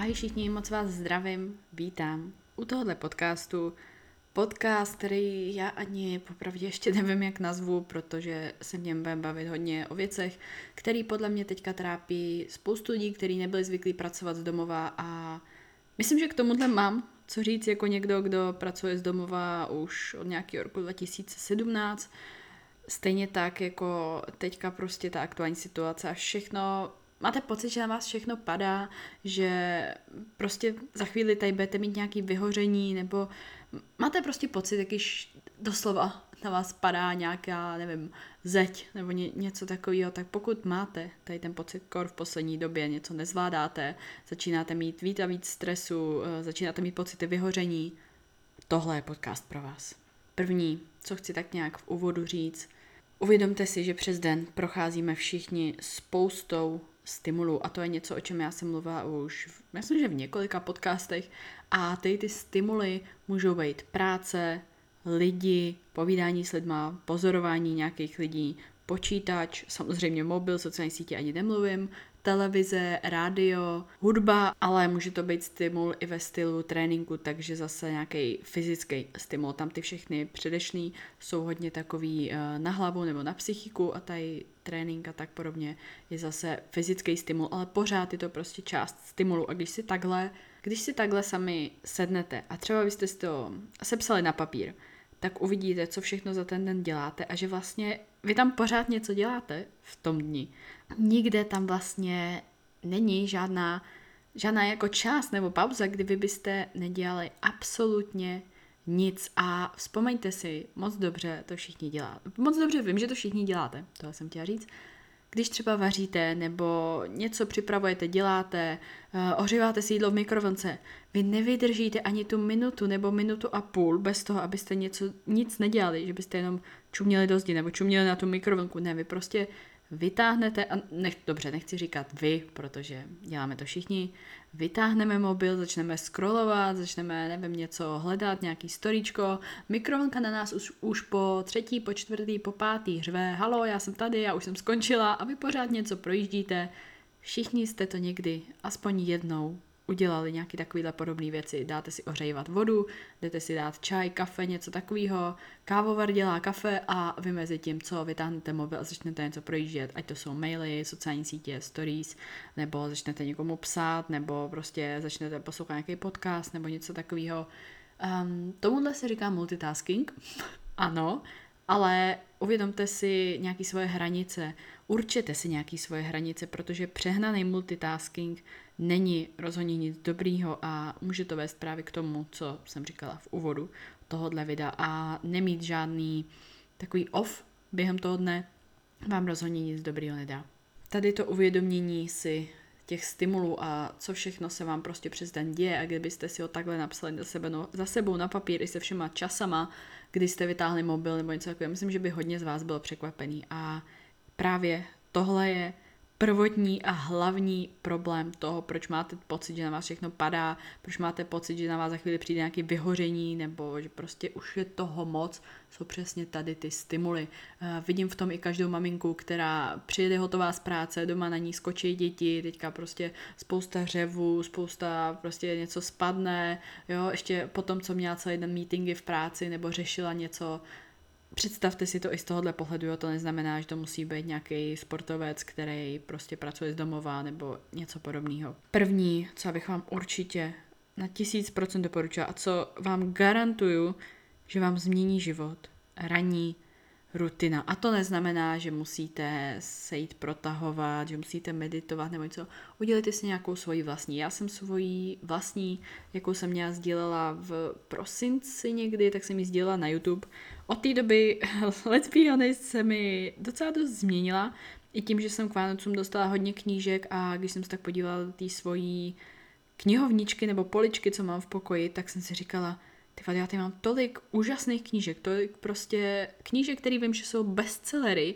Ahoj všichni, moc vás zdravím, vítám u tohohle podcastu. Podcast, který já ani popravdě ještě nevím, jak nazvu, protože se v něm budeme bavit hodně o věcech, který podle mě teďka trápí spoustu lidí, kteří nebyli zvyklí pracovat z domova a myslím, že k tomuhle mám co říct jako někdo, kdo pracuje z domova už od nějakého roku 2017. Stejně tak jako teďka prostě ta aktuální situace a všechno máte pocit, že na vás všechno padá, že prostě za chvíli tady budete mít nějaký vyhoření, nebo máte prostě pocit, když doslova na vás padá nějaká, nevím, zeď nebo ně, něco takového, tak pokud máte tady ten pocit kor v poslední době, něco nezvládáte, začínáte mít víc a víc stresu, eh, začínáte mít pocity vyhoření, tohle je podcast pro vás. První, co chci tak nějak v úvodu říct, uvědomte si, že přes den procházíme všichni spoustou stimulů a to je něco, o čem já jsem mluvila už, myslím, že v několika podcastech a ty ty stimuly můžou být práce, lidi, povídání s lidma, pozorování nějakých lidí, počítač, samozřejmě mobil, sociální sítě ani nemluvím, televize, rádio, hudba, ale může to být stimul i ve stylu tréninku, takže zase nějaký fyzický stimul. Tam ty všechny předešlý jsou hodně takový uh, na hlavu nebo na psychiku a tady trénink a tak podobně je zase fyzický stimul, ale pořád je to prostě část stimulu a když si takhle, když si takhle sami sednete a třeba byste si to sepsali na papír, tak uvidíte, co všechno za ten den děláte a že vlastně vy tam pořád něco děláte v tom dni. Nikde tam vlastně není žádná, žádná jako část nebo pauza, kdy vy byste nedělali absolutně nic a vzpomeňte si, moc dobře to všichni děláte. Moc dobře vím, že to všichni děláte, to jsem chtěla říct. Když třeba vaříte nebo něco připravujete, děláte, uh, ohříváte si jídlo v mikrovlnce, vy nevydržíte ani tu minutu nebo minutu a půl bez toho, abyste něco, nic nedělali, že byste jenom čuměli do zdi nebo čuměli na tu mikrovlnku. Ne, vy prostě vytáhnete, a nech, dobře, nechci říkat vy, protože děláme to všichni, vytáhneme mobil, začneme scrollovat, začneme, nevím, něco hledat, nějaký storíčko, mikrovlnka na nás už, už po třetí, po čtvrtý, po pátý řve, halo, já jsem tady, já už jsem skončila a vy pořád něco projíždíte, všichni jste to někdy aspoň jednou udělali nějaké takovéhle podobné věci. Dáte si ohřejvat vodu, jdete si dát čaj, kafe, něco takového. Kávovar dělá kafe a vy mezi tím, co vytáhnete mobil a začnete něco projíždět, ať to jsou maily, sociální sítě, stories, nebo začnete někomu psát, nebo prostě začnete poslouchat nějaký podcast, nebo něco takového. Um, tomuhle se říká multitasking, ano, ale uvědomte si nějaké svoje hranice, určete si nějaké svoje hranice, protože přehnaný multitasking není rozhodně nic dobrýho a může to vést právě k tomu, co jsem říkala v úvodu tohohle videa a nemít žádný takový off během toho dne vám rozhodně nic dobrýho nedá. Tady to uvědomění si těch stimulů a co všechno se vám prostě přes den děje a kdybyste si ho takhle napsali za, sebe, no, za sebou na papír i se všema časama, kdy jste vytáhli mobil nebo něco takového, myslím, že by hodně z vás bylo překvapený a právě tohle je prvotní a hlavní problém toho, proč máte pocit, že na vás všechno padá, proč máte pocit, že na vás za chvíli přijde nějaké vyhoření, nebo že prostě už je toho moc, jsou přesně tady ty stimuly. Uh, vidím v tom i každou maminku, která přijede hotová z práce, doma na ní skočí děti, teďka prostě spousta řevu, spousta prostě něco spadne, jo, ještě potom, co měla celý den meetingy v práci, nebo řešila něco, Představte si to i z tohohle pohledu, jo, to neznamená, že to musí být nějaký sportovec, který prostě pracuje z domova nebo něco podobného. První, co bych vám určitě na tisíc procent doporučila a co vám garantuju, že vám změní život, ranní rutina. A to neznamená, že musíte se jít protahovat, že musíte meditovat nebo něco. Udělejte si nějakou svoji vlastní. Já jsem svoji vlastní, jakou jsem měla sdílela v prosinci někdy, tak jsem ji sdílela na YouTube. Od té doby, let's be honest, se mi docela dost změnila. I tím, že jsem k Vánocům dostala hodně knížek a když jsem se tak podívala do té svojí knihovničky nebo poličky, co mám v pokoji, tak jsem si říkala, ty já tady mám tolik úžasných knížek, tolik prostě knížek, které vím, že jsou bestsellery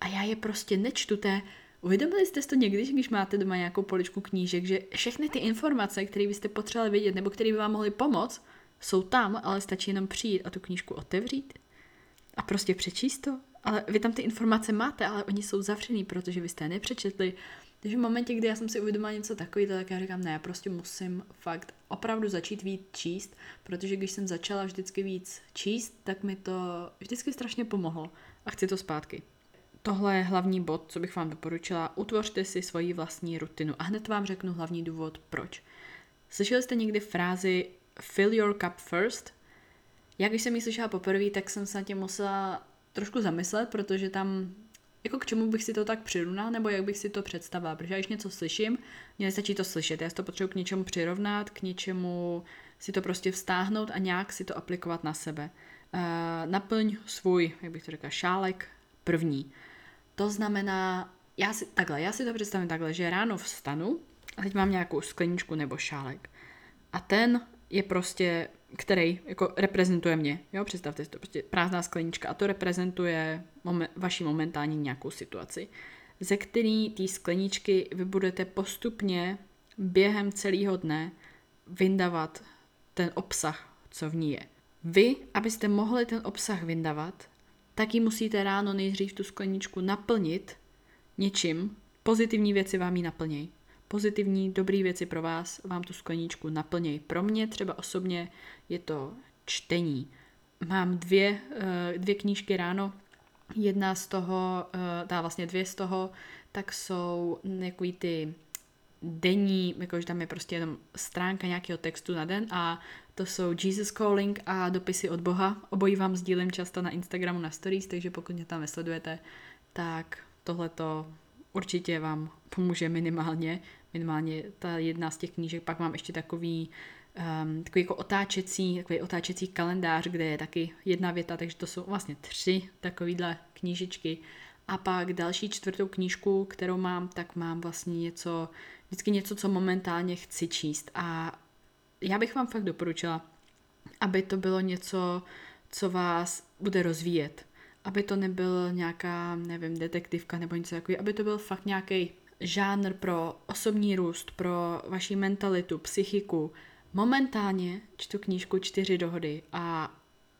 a já je prostě nečtu. Té. Uvědomili jste to někdy, když máte doma nějakou poličku knížek, že všechny ty informace, které byste potřebovali vědět nebo které by vám mohly pomoct, jsou tam, ale stačí jenom přijít a tu knížku otevřít a prostě přečíst to. Ale vy tam ty informace máte, ale oni jsou zavřený, protože vy jste je nepřečetli, Takže v momentě, kdy já jsem si uvědomila něco takového, tak já říkám, ne, já prostě musím fakt opravdu začít víc číst, protože když jsem začala vždycky víc číst, tak mi to vždycky strašně pomohlo a chci to zpátky. Tohle je hlavní bod, co bych vám doporučila. Utvořte si svoji vlastní rutinu a hned vám řeknu hlavní důvod, proč. Slyšeli jste někdy frázi fill your cup first? Já když jsem ji slyšela poprvé, tak jsem se na tím musela trošku zamyslet, protože tam jako k čemu bych si to tak přirovnala, nebo jak bych si to představila, protože když něco slyším, mně nestačí to slyšet, já si to potřebuji k něčemu přirovnat, k něčemu si to prostě vztáhnout a nějak si to aplikovat na sebe. Uh, naplň svůj, jak bych to řekla, šálek první. To znamená, já si, takhle, já si to představím takhle, že ráno vstanu a teď mám nějakou skleničku nebo šálek. A ten je prostě, který jako reprezentuje mě. Jo, představte si to, prostě prázdná sklenička a to reprezentuje momen, vaši momentální nějakou situaci, ze který té skleničky vy budete postupně během celého dne vyndavat ten obsah, co v ní je. Vy, abyste mohli ten obsah vyndavat, tak ji musíte ráno nejdřív tu skleničku naplnit něčím. Pozitivní věci vám ji naplnějí. Pozitivní, dobré věci pro vás vám tu skleničku naplnějí. Pro mě třeba osobně je to čtení. Mám dvě, eh, dvě knížky ráno, jedna z toho, dá eh, vlastně dvě z toho, tak jsou takový ty denní, jakože tam je prostě jenom stránka nějakého textu na den a to jsou Jesus Calling a dopisy od Boha. Obojí vám sdílím často na Instagramu na stories, takže pokud mě tam nesledujete, tak tohle to určitě vám pomůže minimálně. Minimálně ta jedna z těch knížek. Pak mám ještě takový um, takový jako otáčecí, takový otáčecí kalendář, kde je taky jedna věta, takže to jsou vlastně tři takovýhle knížičky. A pak další čtvrtou knížku, kterou mám, tak mám vlastně něco, vždycky něco, co momentálně chci číst. A já bych vám fakt doporučila, aby to bylo něco, co vás bude rozvíjet. Aby to nebyl nějaká, nevím, detektivka nebo něco takového, aby to byl fakt nějaký žánr pro osobní růst, pro vaši mentalitu, psychiku. Momentálně čtu knížku Čtyři dohody a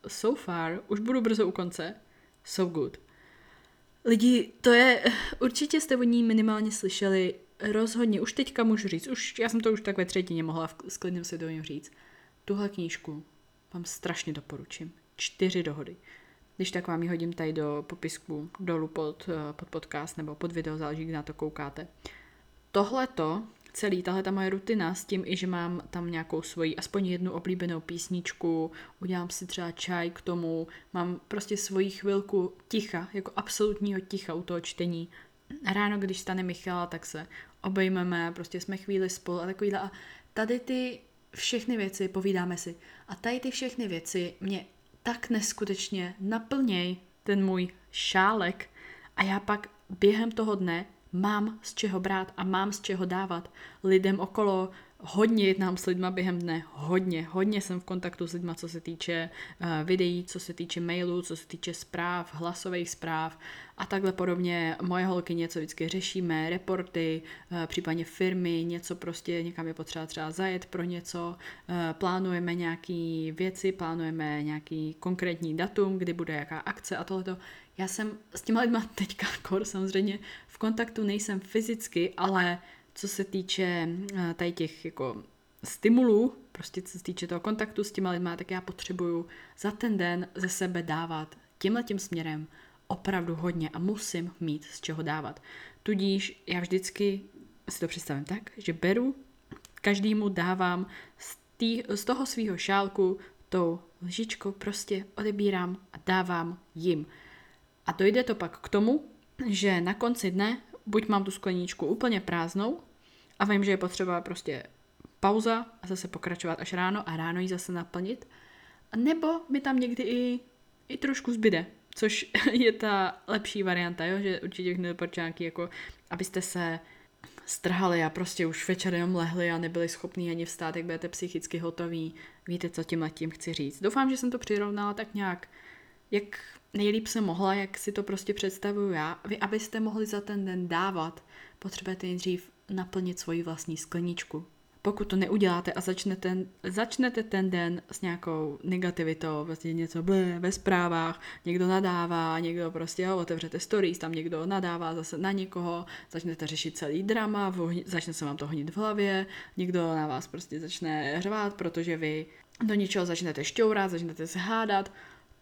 so far, už budu brzo u konce, so good. Lidi, to je, určitě jste o ní minimálně slyšeli, rozhodně, už teďka můžu říct, už, já jsem to už tak ve třetině mohla v, s klidným svědomím říct. Tuhle knížku vám strašně doporučím. Čtyři dohody. Když tak vám ji hodím tady do popisku dolů pod, eh, pod podcast nebo pod video, záleží, kdy na to koukáte. Tohleto, celý, tahle ta moje rutina s tím, i že mám tam nějakou svoji, aspoň jednu oblíbenou písničku, udělám si třeba čaj k tomu, mám prostě svoji chvilku ticha, jako absolutního ticha u toho čtení. Ráno, když stane Michala, tak se obejmeme, prostě jsme chvíli spolu a takovýhle. A tady ty všechny věci povídáme si. A tady ty všechny věci mě tak neskutečně naplněj ten můj šálek a já pak během toho dne mám z čeho brát a mám z čeho dávat lidem okolo. Hodně jednám s lidma během dne, hodně, hodně jsem v kontaktu s lidma, co se týče uh, videí, co se týče mailů, co se týče zpráv, hlasových zpráv a takhle podobně. Moje holky něco vždycky řešíme, reporty, uh, případně firmy, něco prostě, někam je potřeba třeba zajet pro něco, uh, plánujeme nějaké věci, plánujeme nějaký konkrétní datum, kdy bude jaká akce a tohleto. Já jsem s těma lidma teďka kor samozřejmě v kontaktu nejsem fyzicky, ale co se týče eh, tady těch jako stimulů, prostě co se týče toho kontaktu s těma lidma, tak já potřebuju za ten den ze sebe dávat tímhle tím směrem opravdu hodně a musím mít z čeho dávat. Tudíž já vždycky si to představím tak, že beru, každému dávám z, tý, z toho svého šálku tou lžičkou prostě odebírám a dávám jim. A dojde to pak k tomu, že na konci dne buď mám tu skleničku úplně prázdnou a vím, že je potřeba prostě pauza a zase pokračovat až ráno a ráno ji zase naplnit, nebo mi tam někdy i, i trošku zbyde, což je ta lepší varianta, jo? že určitě bych nedoporučila jako, abyste se strhali a prostě už večer jenom lehli a nebyli schopni ani vstát, jak budete psychicky hotoví. Víte, co tím letím chci říct. Doufám, že jsem to přirovnala tak nějak, jak nejlíp se mohla, jak si to prostě představuju já. Vy, abyste mohli za ten den dávat, potřebujete nejdřív naplnit svoji vlastní skleničku. pokud to neuděláte a začnete, začnete ten den s nějakou negativitou, vlastně něco blé, ve zprávách, někdo nadává, někdo prostě jo, otevřete stories, tam někdo nadává zase na někoho, začnete řešit celý drama, začne se vám to honit v hlavě, někdo na vás prostě začne řvát, protože vy do něčeho začnete šťourat, začnete se hádat.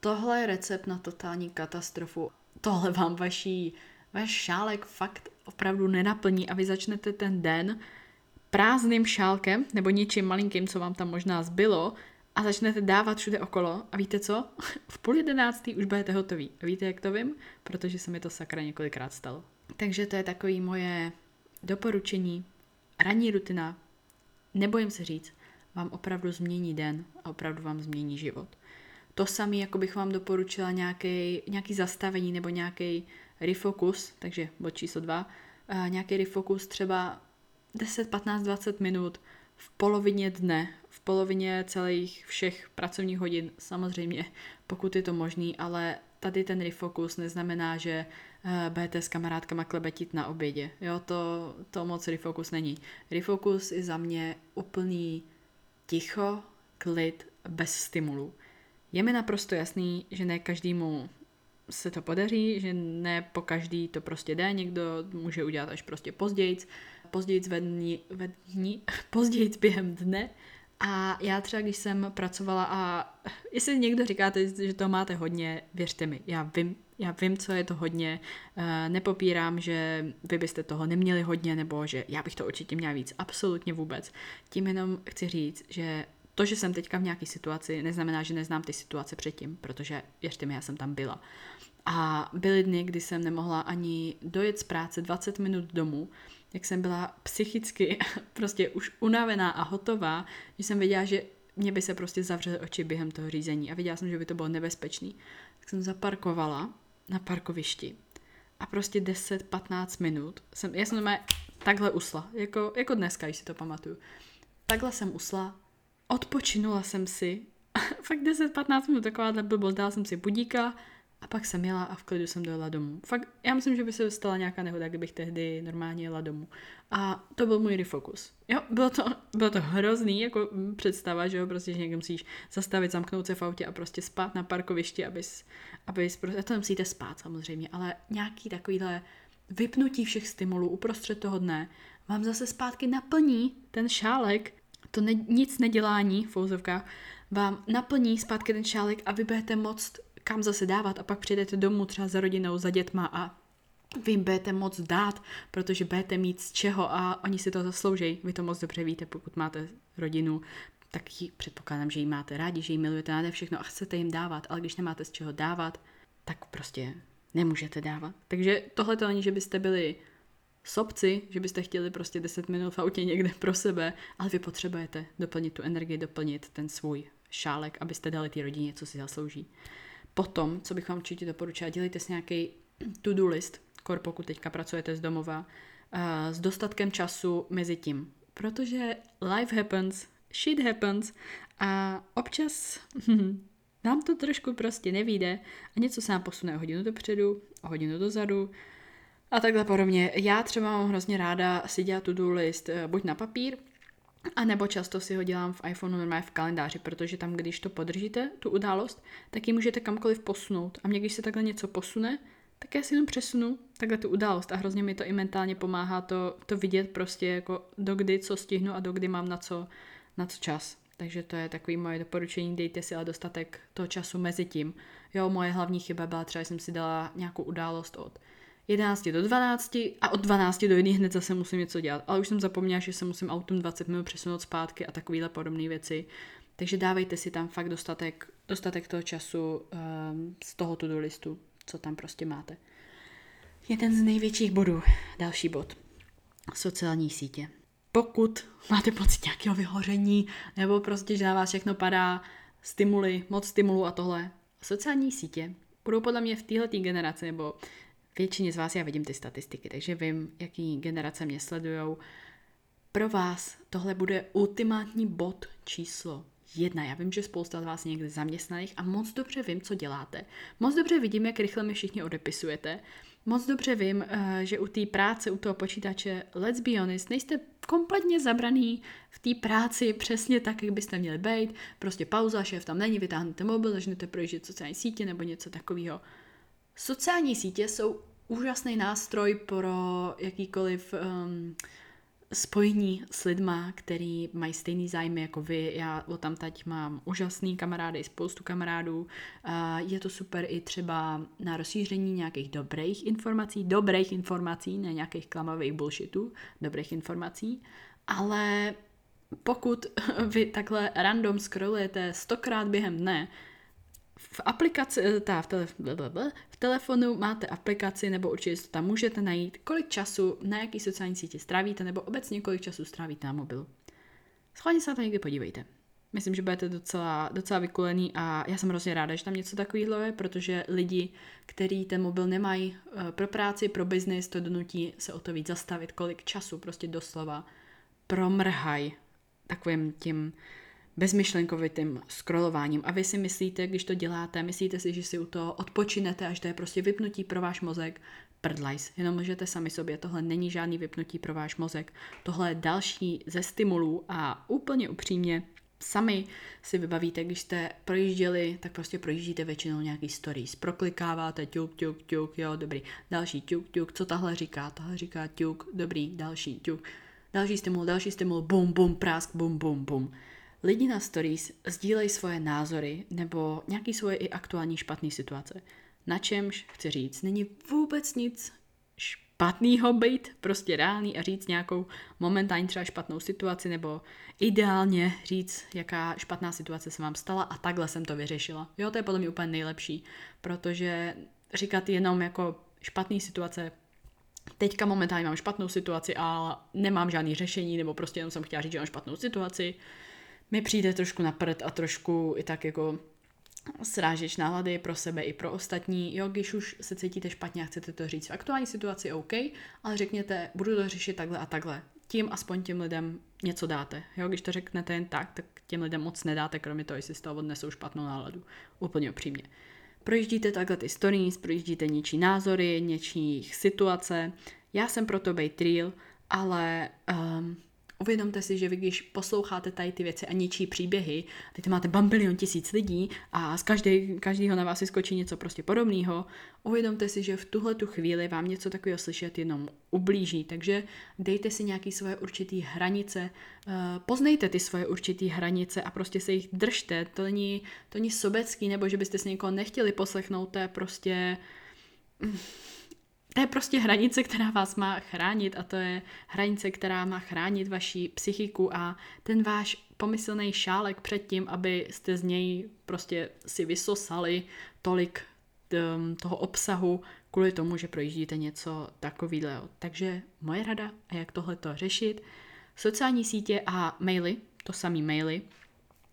Tohle je recept na totální katastrofu. Tohle vám vaší, váš šálek fakt opravdu nenaplní a vy začnete ten den prázdným šálkem nebo něčím malinkým, co vám tam možná zbylo a začnete dávat všude okolo a víte co? V půl jedenáctý už budete hotový. A víte, jak to vím? Protože se mi to sakra několikrát stalo. Takže to je takový moje doporučení. Ranní rutina, nebojím se říct, vám opravdu změní den a opravdu vám změní život. To samé, jako bych vám doporučila nějaký, nějaký zastavení nebo nějaký refocus, takže bod číslo dva, nějaký refocus třeba 10, 15, 20 minut v polovině dne, v polovině celých všech pracovních hodin, samozřejmě, pokud je to možný, ale tady ten refocus neznamená, že eh, budete s kamarádkama klebetit na obědě. Jo, to, to moc refocus není. Refocus je za mě úplný ticho, klid, bez stimulu. Je mi naprosto jasný, že ne každému se to podaří, že ne po každý to prostě jde, někdo může udělat až prostě později, později ve dní, ve dní později během dne. A já třeba, když jsem pracovala a jestli někdo říkáte, že to máte hodně, věřte mi, já vím, já vím, co je to hodně, eh, nepopírám, že vy byste toho neměli hodně, nebo že já bych to určitě měla víc, absolutně vůbec. Tím jenom chci říct, že to, že jsem teďka v nějaké situaci, neznamená, že neznám ty situace předtím, protože věřte mi, já jsem tam byla. A byly dny, kdy jsem nemohla ani dojet z práce 20 minut domů, jak jsem byla psychicky prostě už unavená a hotová, že jsem věděla, že mě by se prostě zavřely oči během toho řízení a viděla jsem, že by to bylo nebezpečný. Tak jsem zaparkovala na parkovišti a prostě 10-15 minut jsem, já jsem takhle usla, jako, jako dneska, když si to pamatuju. Takhle jsem usla, odpočinula jsem si, fakt 10-15 minut takováhle blbost, dala jsem si budíka, a pak jsem jela a v klidu jsem dojela domů. Fakt, já myslím, že by se stala nějaká nehoda, kdybych tehdy normálně jela domů. A to byl můj refocus. Jo, bylo to, bylo to hrozný, jako představa, že jo, prostě, že někdo musíš zastavit, zamknout se v autě a prostě spát na parkovišti, abys, abys prostě, to musíte spát samozřejmě, ale nějaký takovýhle vypnutí všech stimulů uprostřed toho dne vám zase zpátky naplní ten šálek, to ne, nic nedělání v fouzovkách, vám naplní zpátky ten šálek a vy budete moct kam zase dávat a pak přijdete domů třeba za rodinou, za dětma a vy jim budete moc dát, protože budete mít z čeho a oni si to zaslouží. Vy to moc dobře víte, pokud máte rodinu, tak ji, předpokládám, že ji máte rádi, že ji milujete rádi všechno a chcete jim dávat, ale když nemáte z čeho dávat, tak prostě nemůžete dávat. Takže tohle to není, že byste byli sobci, že byste chtěli prostě 10 minut v autě někde pro sebe, ale vy potřebujete doplnit tu energii, doplnit ten svůj šálek, abyste dali té rodině, co si zaslouží. Potom, co bych vám určitě doporučila, dělejte si nějaký to-do list, kor pokud teďka pracujete z domova, uh, s dostatkem času mezi tím. Protože life happens, shit happens a občas nám to trošku prostě nevíde a něco se nám posune o hodinu dopředu, o hodinu dozadu a takhle podobně. Já třeba mám hrozně ráda si dělat to-do list uh, buď na papír, a nebo často si ho dělám v iPhoneu normálně v kalendáři, protože tam, když to podržíte, tu událost, tak ji můžete kamkoliv posunout. A mě, když se takhle něco posune, tak já si jenom přesunu takhle tu událost a hrozně mi to i mentálně pomáhá to, to vidět prostě jako dokdy co stihnu a dokdy mám na co, na co čas. Takže to je takový moje doporučení, dejte si ale dostatek toho času mezi tím. Jo, moje hlavní chyba byla třeba, že jsem si dala nějakou událost od 11 do 12 a od 12 do 1 hned zase musím něco dělat. Ale už jsem zapomněla, že se musím autem 20 minut přesunout zpátky a takovéhle podobné věci. Takže dávejte si tam fakt dostatek, dostatek toho času um, z toho to-do listu, co tam prostě máte. Jeden z největších bodů, další bod, sociální sítě. Pokud máte pocit nějakého vyhoření, nebo prostě, že na vás všechno padá, stimuly, moc stimulu a tohle, sociální sítě budou podle mě v této generaci, nebo většině z vás já vidím ty statistiky, takže vím, jaký generace mě sledujou. Pro vás tohle bude ultimátní bod číslo jedna. Já vím, že spousta z vás někde zaměstnaných a moc dobře vím, co děláte. Moc dobře vidím, jak rychle mi všichni odepisujete. Moc dobře vím, eh, že u té práce, u toho počítače, let's be honest, nejste kompletně zabraný v té práci přesně tak, jak byste měli být. Prostě pauza, šéf tam není, vytáhnete mobil, začnete projíždět sociální sítě nebo něco takového. Sociální sítě jsou úžasný nástroj pro jakýkoliv um, spojení s lidma, který mají stejný zájmy jako vy. Já o tam teď mám úžasný kamarády, spoustu kamarádů. Je to super i třeba na rozšíření nějakých dobrých informací, dobrých informací, ne nějakých klamavých bullshitů, dobrých informací, ale pokud vy takhle random scrollujete stokrát během dne, v aplikaci, eh, ta, v, tele, v telefonu máte aplikaci, nebo určitě to tam můžete najít, kolik času na jaký sociální sítě strávíte, nebo obecně kolik času strávíte na mobilu. Schválně se na to někdy podívejte. Myslím, že budete docela, docela vykulený a já jsem hrozně ráda, že tam něco takového je, protože lidi, kteří ten mobil nemají eh, pro práci, pro biznis, to donutí se o to víc zastavit, kolik času prostě doslova promrhaj takovým tím bezmyšlenkovitým scrollováním. A vy si myslíte, když to děláte, myslíte si, že si u toho odpočinete, až to je prostě vypnutí pro váš mozek, prdlajs. Jenom můžete sami sobě, tohle není žádný vypnutí pro váš mozek. Tohle je další ze stimulů a úplně upřímně sami si vybavíte, když jste projížděli, tak prostě projíždíte většinou nějaký stories. Proklikáváte ťuk, ťuk, ťuk, jo, dobrý. Další ťuk, ťuk, co tahle říká? Tahle říká ťuk, dobrý, další ťuk. Další stimul, další stimul, bum, bum, prásk, bum, bum, bum. Lidi na stories sdílejí svoje názory nebo nějaký svoje i aktuální špatné situace. Na čemž, chci říct, není vůbec nic špatného být prostě reálný a říct nějakou momentální třeba špatnou situaci nebo ideálně říct, jaká špatná situace se vám stala a takhle jsem to vyřešila. Jo, to je podle mě úplně nejlepší, protože říkat jenom jako špatný situace teďka momentálně mám špatnou situaci a nemám žádný řešení, nebo prostě jenom jsem chtěla říct, že mám špatnou situaci, mi přijde trošku na prd a trošku i tak jako srážeč nálady pro sebe i pro ostatní. Jo, když už se cítíte špatně a chcete to říct v aktuální situaci, OK, ale řekněte, budu to řešit takhle a takhle. Tím aspoň těm lidem něco dáte. Jo, když to řeknete jen tak, tak těm lidem moc nedáte, kromě toho, jestli z toho odnesou špatnou náladu. Úplně upřímně. Projíždíte takhle ty stories, projíždíte něčí názory, něčích situace. Já jsem proto bejt real, ale um, Uvědomte si, že vy když posloucháte tady ty věci a ničí příběhy, teď máte bambilion tisíc lidí a z každý, každýho na vás vyskočí něco prostě podobného, uvědomte si, že v tuhle tu chvíli vám něco takového slyšet jenom ublíží, takže dejte si nějaké svoje určité hranice, uh, poznejte ty svoje určité hranice a prostě se jich držte, to není, to není sobecký, nebo že byste si někoho nechtěli poslechnout, to je prostě to je prostě hranice, která vás má chránit a to je hranice, která má chránit vaši psychiku a ten váš pomyslný šálek před tím, abyste z něj prostě si vysosali tolik um, toho obsahu kvůli tomu, že projíždíte něco takového. Takže moje rada, jak tohle to řešit, sociální sítě a maily, to samý maily,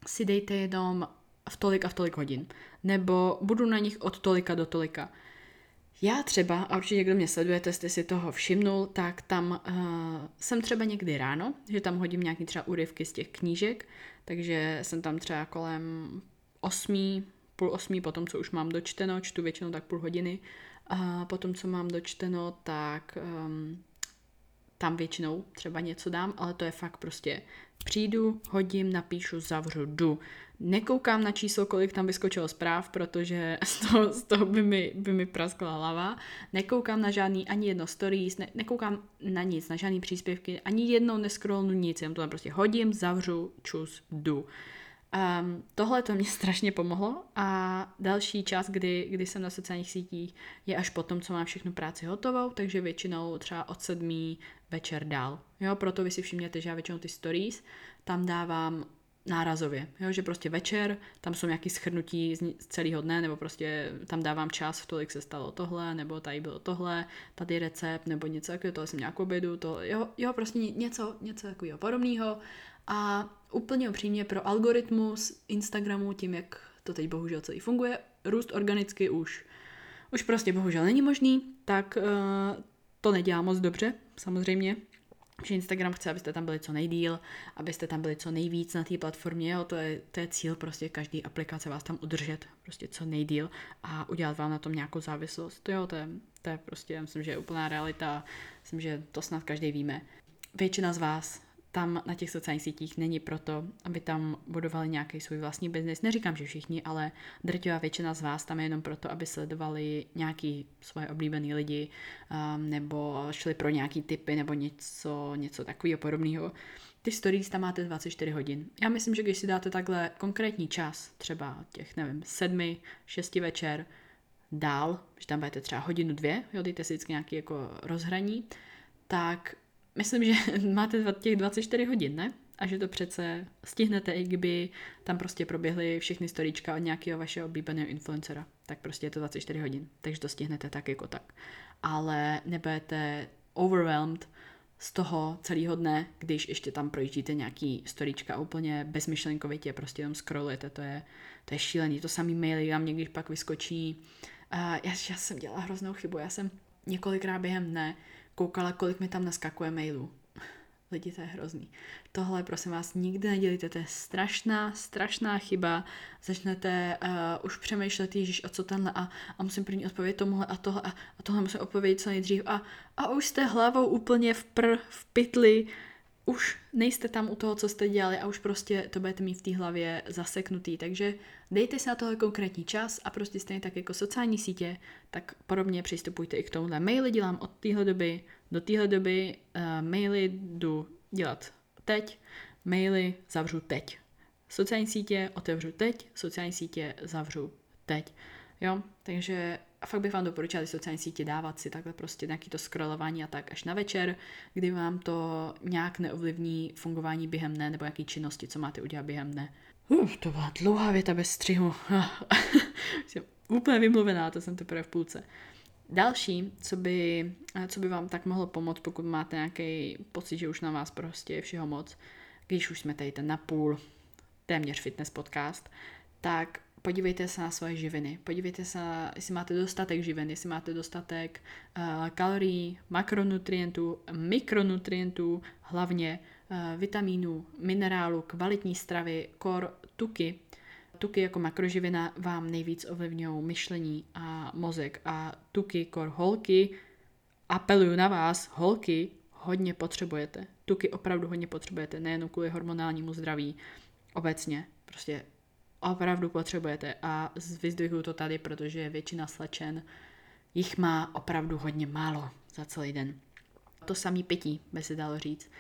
si dejte jenom v tolik a v tolik hodin. Nebo budu na nich od tolika do tolika. Já třeba, a určitě kdo mě sledujete, jste si toho všimnul, tak tam uh, jsem třeba někdy ráno, že tam hodím nějaký třeba úryvky z těch knížek, takže jsem tam třeba kolem osmí, půl osmí, potom co už mám dočteno, čtu většinou tak půl hodiny, a potom co mám dočteno, tak um, tam většinou třeba něco dám, ale to je fakt prostě přijdu, hodím, napíšu, zavřu, jdu. Nekoukám na číslo, kolik tam vyskočilo zpráv, protože z toho, z toho by, mi, by mi praskla hlava. Nekoukám na žádný ani jedno stories, ne, nekoukám na nic, na žádný příspěvky, ani jednou neskrolnu nic, jenom to tam prostě hodím, zavřu, čus, jdu. Um, tohle to mě strašně pomohlo a další čas, kdy, kdy jsem na sociálních sítích, je až potom, co mám všechnu práci hotovou, takže většinou třeba od sedmí večer dál. Jo, proto vy si všimněte, že já většinou ty stories tam dávám nárazově, jo, že prostě večer, tam jsou nějaký schrnutí z celého dne, nebo prostě tam dávám čas, v tolik se stalo tohle, nebo tady bylo tohle, tady recept, nebo něco takového, tohle jsem nějak obědu, to, jo, jo, prostě něco, něco takového podobného a úplně upřímně pro algoritmus Instagramu, tím jak to teď bohužel celý funguje, růst organicky už, už prostě bohužel není možný, tak uh, to nedělá moc dobře, samozřejmě. že Instagram chce, abyste tam byli co nejdíl, abyste tam byli co nejvíc na té platformě, jo, to je, to je cíl prostě každý aplikace vás tam udržet prostě co nejdíl a udělat vám na tom nějakou závislost. To jo, to je, to je prostě, myslím, že je úplná realita, myslím, že to snad každý víme. Většina z vás tam na těch sociálních sítích není proto, aby tam budovali nějaký svůj vlastní biznis. Neříkám, že všichni, ale drtivá většina z vás tam je jenom proto, aby sledovali nějaký svoje oblíbený lidi um, nebo šli pro nějaký typy nebo něco, něco takového podobného. Ty stories tam máte 24 hodin. Já myslím, že když si dáte takhle konkrétní čas, třeba těch, nevím, sedmi, šesti večer, dál, že tam budete třeba hodinu, dvě, jo, dejte si vždycky nějaký jako rozhraní, tak myslím, že máte těch 24 hodin, ne? A že to přece stihnete, i kdyby tam prostě proběhly všechny storíčka od nějakého vašeho oblíbeného influencera. Tak prostě je to 24 hodin, takže to stihnete tak jako tak. Ale nebudete overwhelmed z toho celého dne, když ještě tam projíždíte nějaký storíčka úplně bezmyšlenkovitě, prostě jenom scrollujete, to je, to je šílený. To samý maily vám někdy pak vyskočí. Uh, já, já jsem dělala hroznou chybu, já jsem několikrát během dne koukala, kolik mi tam naskakuje mailů. Lidi, to je hrozný. Tohle, prosím vás, nikdy nedělíte, to je strašná, strašná chyba. Začnete uh, už přemýšlet, Ježíš, a co tenhle, a, a musím první odpovědět tomuhle a tohle, a, a tohle musím odpovědět co nejdřív, a, a už jste hlavou úplně v pr, v pytli, už nejste tam u toho, co jste dělali a už prostě to budete mít v té hlavě zaseknutý. Takže dejte si na tohle konkrétní čas a prostě stejně tak jako sociální sítě, tak podobně přistupujte i k tomuhle. Maily dělám od téhle doby do téhle doby, uh, maily jdu dělat teď, maily zavřu teď. Sociální sítě otevřu teď, sociální sítě zavřu teď. Jo, takže a fakt bych vám doporučila sociální sítě dávat si takhle prostě nějaký to scrollování a tak až na večer, kdy vám to nějak neovlivní fungování během dne nebo jaký činnosti, co máte udělat během dne. Uf, to byla dlouhá věta bez střihu. jsem úplně vymluvená, to jsem teprve v půlce. Další, co by, co by vám tak mohlo pomoct, pokud máte nějaký pocit, že už na vás prostě je všeho moc, když už jsme tady ten napůl téměř fitness podcast, tak podívejte se na svoje živiny. Podívejte se, jestli máte dostatek živin, jestli máte dostatek uh, kalorií, makronutrientů, mikronutrientů, hlavně uh, vitamínů, minerálů, kvalitní stravy, kor, tuky. Tuky jako makroživina vám nejvíc ovlivňují myšlení a mozek a tuky, kor, holky, apeluju na vás, holky, hodně potřebujete. Tuky opravdu hodně potřebujete, nejen kvůli hormonálnímu zdraví, obecně. Prostě opravdu potřebujete a vyzdvihuju to tady, protože většina slečen jich má opravdu hodně málo za celý den. To samý pití, by se dalo říct.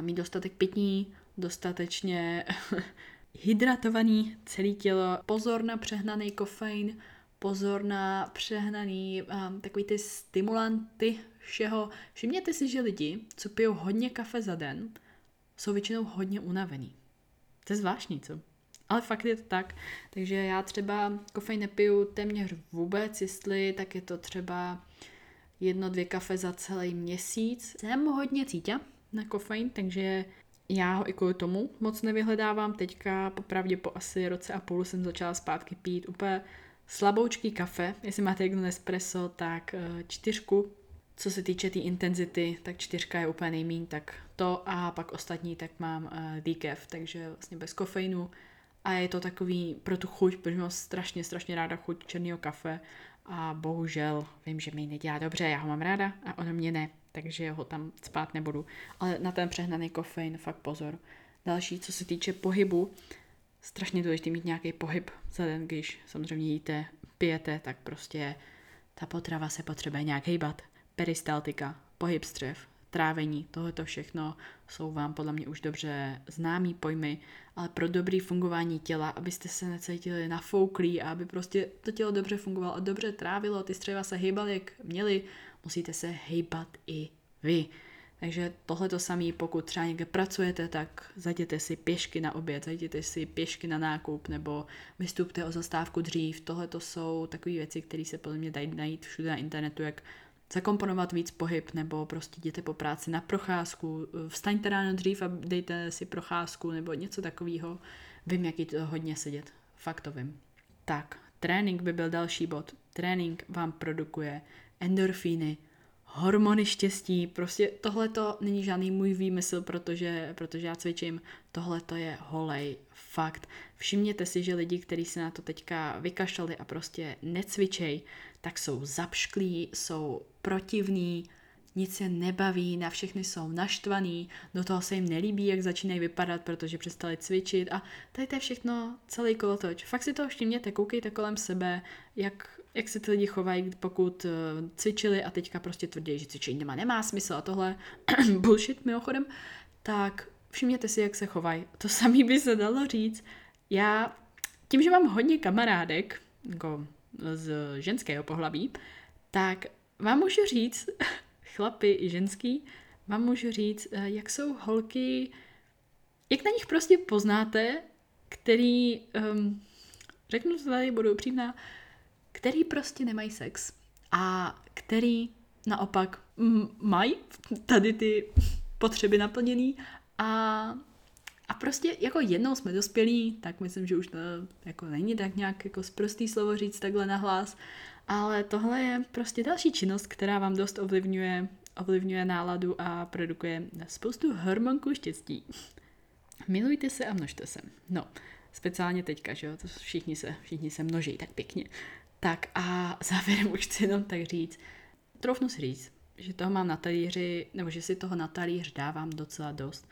Mít dostatek pití, dostatečně hydratovaný celé tělo, pozor na přehnaný kofein, pozor na přehnaný um, takový ty stimulanty všeho. Všimněte si, že lidi, co pijou hodně kafe za den, jsou většinou hodně unavený. To je zvláštní, co? Ale fakt je to tak. Takže já třeba kofein nepiju téměř vůbec, jestli tak je to třeba jedno, dvě kafe za celý měsíc. Jsem hodně cítě na kofein, takže já ho i kvůli tomu moc nevyhledávám. Teďka popravdě po asi roce a půl jsem začala zpátky pít úplně slaboučký kafe. Jestli máte jedno Nespresso, tak eh, čtyřku. Co se týče té tý intenzity, tak čtyřka je úplně nejmín, tak to a pak ostatní, tak mám uh, decaf, takže vlastně bez kofeinu a je to takový pro tu chuť, protože mám strašně, strašně ráda chuť černého kafe a bohužel vím, že mi nedělá dobře, já ho mám ráda a ono mě ne, takže ho tam spát nebudu. Ale na ten přehnaný kofein fakt pozor. Další, co se týče pohybu, strašně důležité mít nějaký pohyb za den, když samozřejmě jíte, pijete, tak prostě ta potrava se potřebuje nějak hýbat. Peristaltika, pohyb střev, trávení, tohoto všechno jsou vám podle mě už dobře známý pojmy, ale pro dobrý fungování těla, abyste se necítili nafouklí a aby prostě to tělo dobře fungovalo a dobře trávilo, ty střeva se hýbaly, jak měli, musíte se hejbat i vy. Takže tohle to samé, pokud třeba někde pracujete, tak zajděte si pěšky na oběd, zajděte si pěšky na nákup nebo vystupte o zastávku dřív. Tohle to jsou takové věci, které se podle mě dají najít všude na internetu, jak zakomponovat víc pohyb, nebo prostě jděte po práci na procházku, vstaňte ráno dřív a dejte si procházku, nebo něco takového. Vím, jaký to hodně sedět. Fakt to vím. Tak, trénink by byl další bod. Trénink vám produkuje endorfíny, hormony štěstí, prostě tohle to není žádný můj výmysl, protože, protože já cvičím, tohle to je holej fakt. Všimněte si, že lidi, kteří se na to teďka vykašlali a prostě necvičej, tak jsou zapšklí, jsou protivní, nic se nebaví, na všechny jsou naštvaný, do toho se jim nelíbí, jak začínají vypadat, protože přestali cvičit a tady to je všechno celý kolotoč. Fakt si to všimněte, koukejte kolem sebe, jak, jak se ty lidi chovají, pokud uh, cvičili a teďka prostě tvrdí, že cvičení nemá, nemá smysl a tohle bullshit mimochodem, tak všimněte si, jak se chovají. To samý by se dalo říct. Já tím, že mám hodně kamarádek, jako z ženského pohlaví, tak vám můžu říct, chlapy i ženský, vám můžu říct, eh, jak jsou holky, jak na nich prostě poznáte, který, um, řeknu to tady, budu upřímná, který prostě nemají sex a který naopak mají tady ty potřeby naplněný a, a prostě jako jednou jsme dospělí, tak myslím, že už to jako není tak nějak jako zprostý slovo říct takhle nahlas, ale tohle je prostě další činnost, která vám dost ovlivňuje, ovlivňuje náladu a produkuje spoustu hormonku štěstí. Milujte se a množte se. No, speciálně teďka, že jo, to všichni se, všichni se množí tak pěkně. Tak a závěrem už chci jenom tak říct, troufnu si říct, že toho mám na talíři, nebo že si toho na talíř dávám docela dost.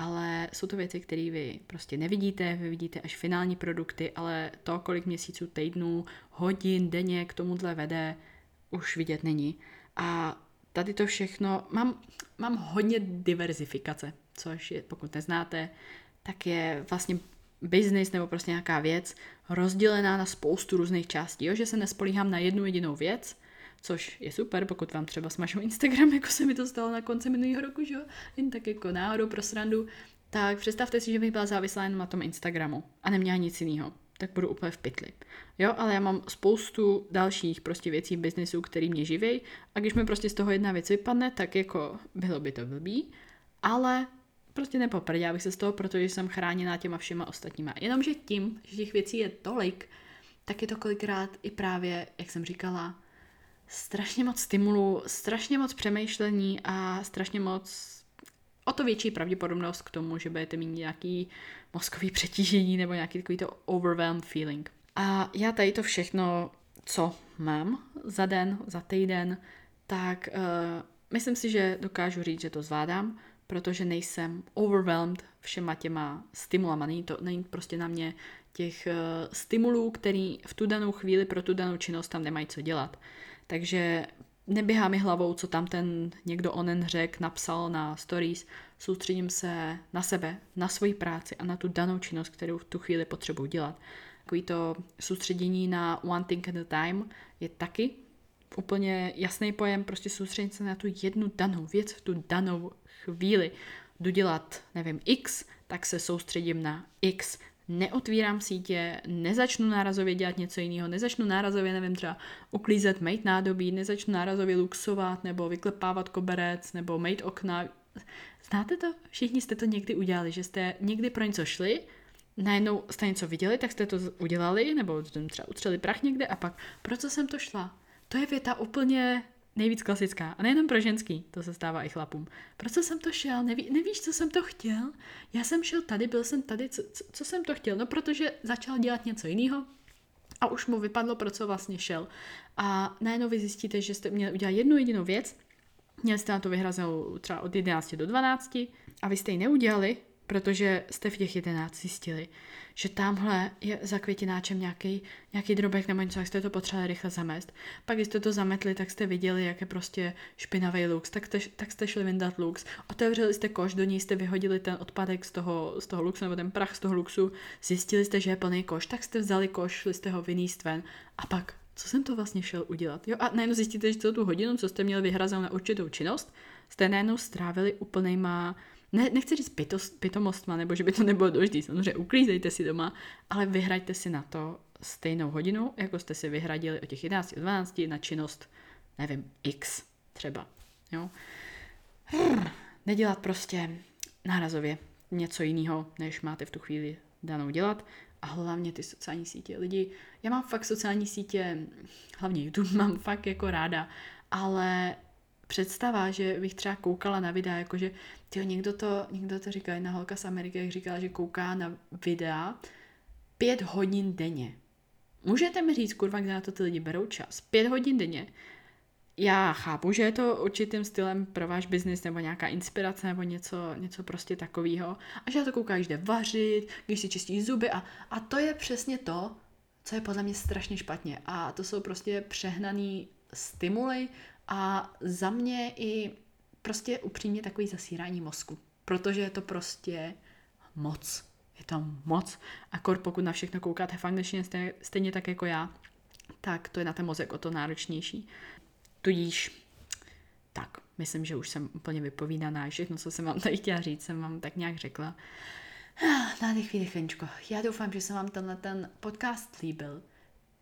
Ale jsou to věci, které vy prostě nevidíte, vy vidíte až finální produkty, ale to, kolik měsíců, týdnů, hodin, denně k tomuhle vede, už vidět není. A tady to všechno, mám, mám hodně diverzifikace, což je, pokud neznáte, tak je vlastně business nebo prostě nějaká věc rozdělená na spoustu různých částí, jo? že se nespolíhám na jednu jedinou věc, což je super, pokud vám třeba smažou Instagram, jako se mi to stalo na konci minulého roku, že jo, jen tak jako náhodou pro srandu, tak představte si, že bych byla závislá jen na tom Instagramu a neměla nic jiného. Tak budu úplně v pytli. Jo, ale já mám spoustu dalších prostě věcí v biznesu, který mě živí a když mi prostě z toho jedna věc vypadne, tak jako bylo by to blbý, ale prostě nepoprdě, abych se z toho, protože jsem chráněná těma všema ostatníma. Jenomže tím, že těch věcí je tolik, tak je to kolikrát i právě, jak jsem říkala, strašně moc stimulu, strašně moc přemýšlení a strašně moc o to větší pravděpodobnost k tomu, že budete mít nějaký mozkový přetížení nebo nějaký takový to overwhelmed feeling. A já tady to všechno, co mám za den, za týden, tak uh, myslím si, že dokážu říct, že to zvládám, protože nejsem overwhelmed všema těma stimulama. Není to není prostě na mě těch uh, stimulů, který v tu danou chvíli pro tu danou činnost tam nemají co dělat. Takže neběhá mi hlavou, co tam ten někdo onen řek, napsal na stories. Soustředím se na sebe, na svoji práci a na tu danou činnost, kterou v tu chvíli potřebuji dělat. Takový to soustředění na one thing at a time je taky úplně jasný pojem, prostě soustředit se na tu jednu danou věc v tu danou chvíli. Jdu dělat, nevím, X, tak se soustředím na X neotvírám sítě, nezačnu nárazově dělat něco jiného, nezačnu nárazově, nevím, třeba uklízet, mejt nádobí, nezačnu nárazově luxovat, nebo vyklepávat koberec, nebo mejt okna. Znáte to? Všichni jste to někdy udělali, že jste někdy pro něco šli, najednou jste něco viděli, tak jste to udělali, nebo třeba utřeli prach někde a pak, pro co jsem to šla? To je věta úplně nejvíc klasická. A nejenom pro ženský, to se stává i chlapům. Proč jsem to šel? Neví, nevíš, co jsem to chtěl? Já jsem šel tady, byl jsem tady, co, co, co jsem to chtěl? No, protože začal dělat něco jiného a už mu vypadlo, pro co vlastně šel. A najednou vy zjistíte, že jste měli udělat jednu jedinou věc, měli jste na to vyhrazenou třeba od 11 do 12 a vy jste ji neudělali, protože jste v těch 11 zjistili, že tamhle je za květináčem nějaký, nějaký drobek nebo něco, jak jste to potřebovali rychle zamést. Pak, když jste to zametli, tak jste viděli, jak je prostě špinavý lux, tak, te, tak jste šli vyndat lux. Otevřeli jste koš, do ní jste vyhodili ten odpadek z toho, z toho luxu nebo ten prach z toho luxu, zjistili jste, že je plný koš, tak jste vzali koš, šli jste ho vyníst ven a pak co jsem to vlastně šel udělat. Jo? A najednou zjistíte, že celou tu hodinu, co jste měli vyhrazenou na určitou činnost, jste najednou strávili úplnejma ne, nechci říct pitost, pitomostma, nebo že by to nebylo důležité, samozřejmě uklízejte si doma, ale vyhraďte si na to stejnou hodinu, jako jste si vyhradili o těch 11, 12 na činnost, nevím, x třeba. Jo? Nedělat prostě nárazově něco jiného, než máte v tu chvíli danou dělat. A hlavně ty sociální sítě. Lidi, já mám fakt sociální sítě, hlavně YouTube mám fakt jako ráda, ale představa, že bych třeba koukala na videa, jakože tyjo, někdo to, někdo to říkal, jedna holka z Ameriky, jak říkala, že kouká na videa pět hodin denně. Můžete mi říct, kurva, kde na to ty lidi berou čas? Pět hodin denně. Já chápu, že je to určitým stylem pro váš biznis nebo nějaká inspirace nebo něco, něco prostě takového. A že na to kouká, když jde vařit, když si čistí zuby a, a to je přesně to, co je podle mě strašně špatně. A to jsou prostě přehnaný stimuly a za mě i prostě upřímně takový zasírání mozku. Protože je to prostě moc. Je to moc. A kor pokud na všechno koukáte v angličtině stejně, stejně tak jako já, tak to je na ten mozek o to náročnější. Tudíž tak, myslím, že už jsem úplně vypovídaná. Všechno, co jsem vám tady chtěla říct, jsem vám tak nějak řekla. Nádech, výdech, Venčko. Já doufám, že se vám tenhle ten podcast líbil.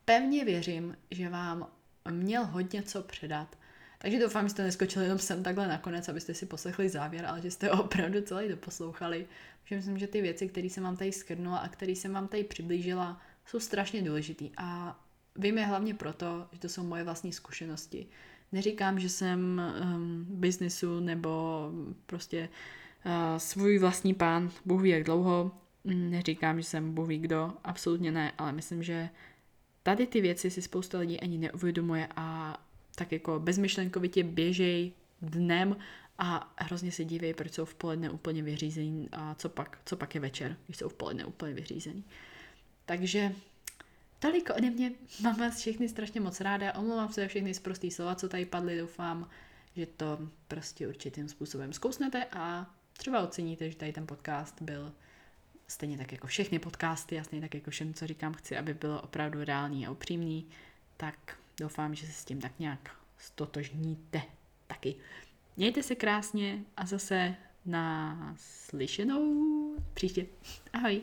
Pevně věřím, že vám měl hodně co předat. Takže doufám, že jste neskočili jenom sem takhle nakonec, abyste si poslechli závěr, ale že jste opravdu celý doposlouchali. Protože myslím, že ty věci, které jsem vám tady skrnula a které jsem vám tady přiblížila, jsou strašně důležitý. A vím je hlavně proto, že to jsou moje vlastní zkušenosti. Neříkám, že jsem um, biznesu nebo prostě uh, svůj vlastní pán, Bůh ví jak dlouho. Neříkám, že jsem Bůh ví kdo, absolutně ne, ale myslím, že tady ty věci si spousta lidí ani neuvědomuje a tak jako bezmyšlenkovitě běžej dnem a hrozně se dívají, proč jsou v poledne úplně vyřízení a co pak, co pak je večer, když jsou v poledne úplně vyřízení. Takže toliko ode mě, mám vás všechny strašně moc ráda, omlouvám se za všechny zprostý slova, co tady padly, doufám, že to prostě určitým způsobem zkousnete a třeba oceníte, že tady ten podcast byl stejně tak jako všechny podcasty stejně tak jako všem, co říkám, chci, aby bylo opravdu reálný a upřímný, tak doufám, že se s tím tak nějak stotožníte taky. Mějte se krásně a zase na slyšenou příště. Ahoj.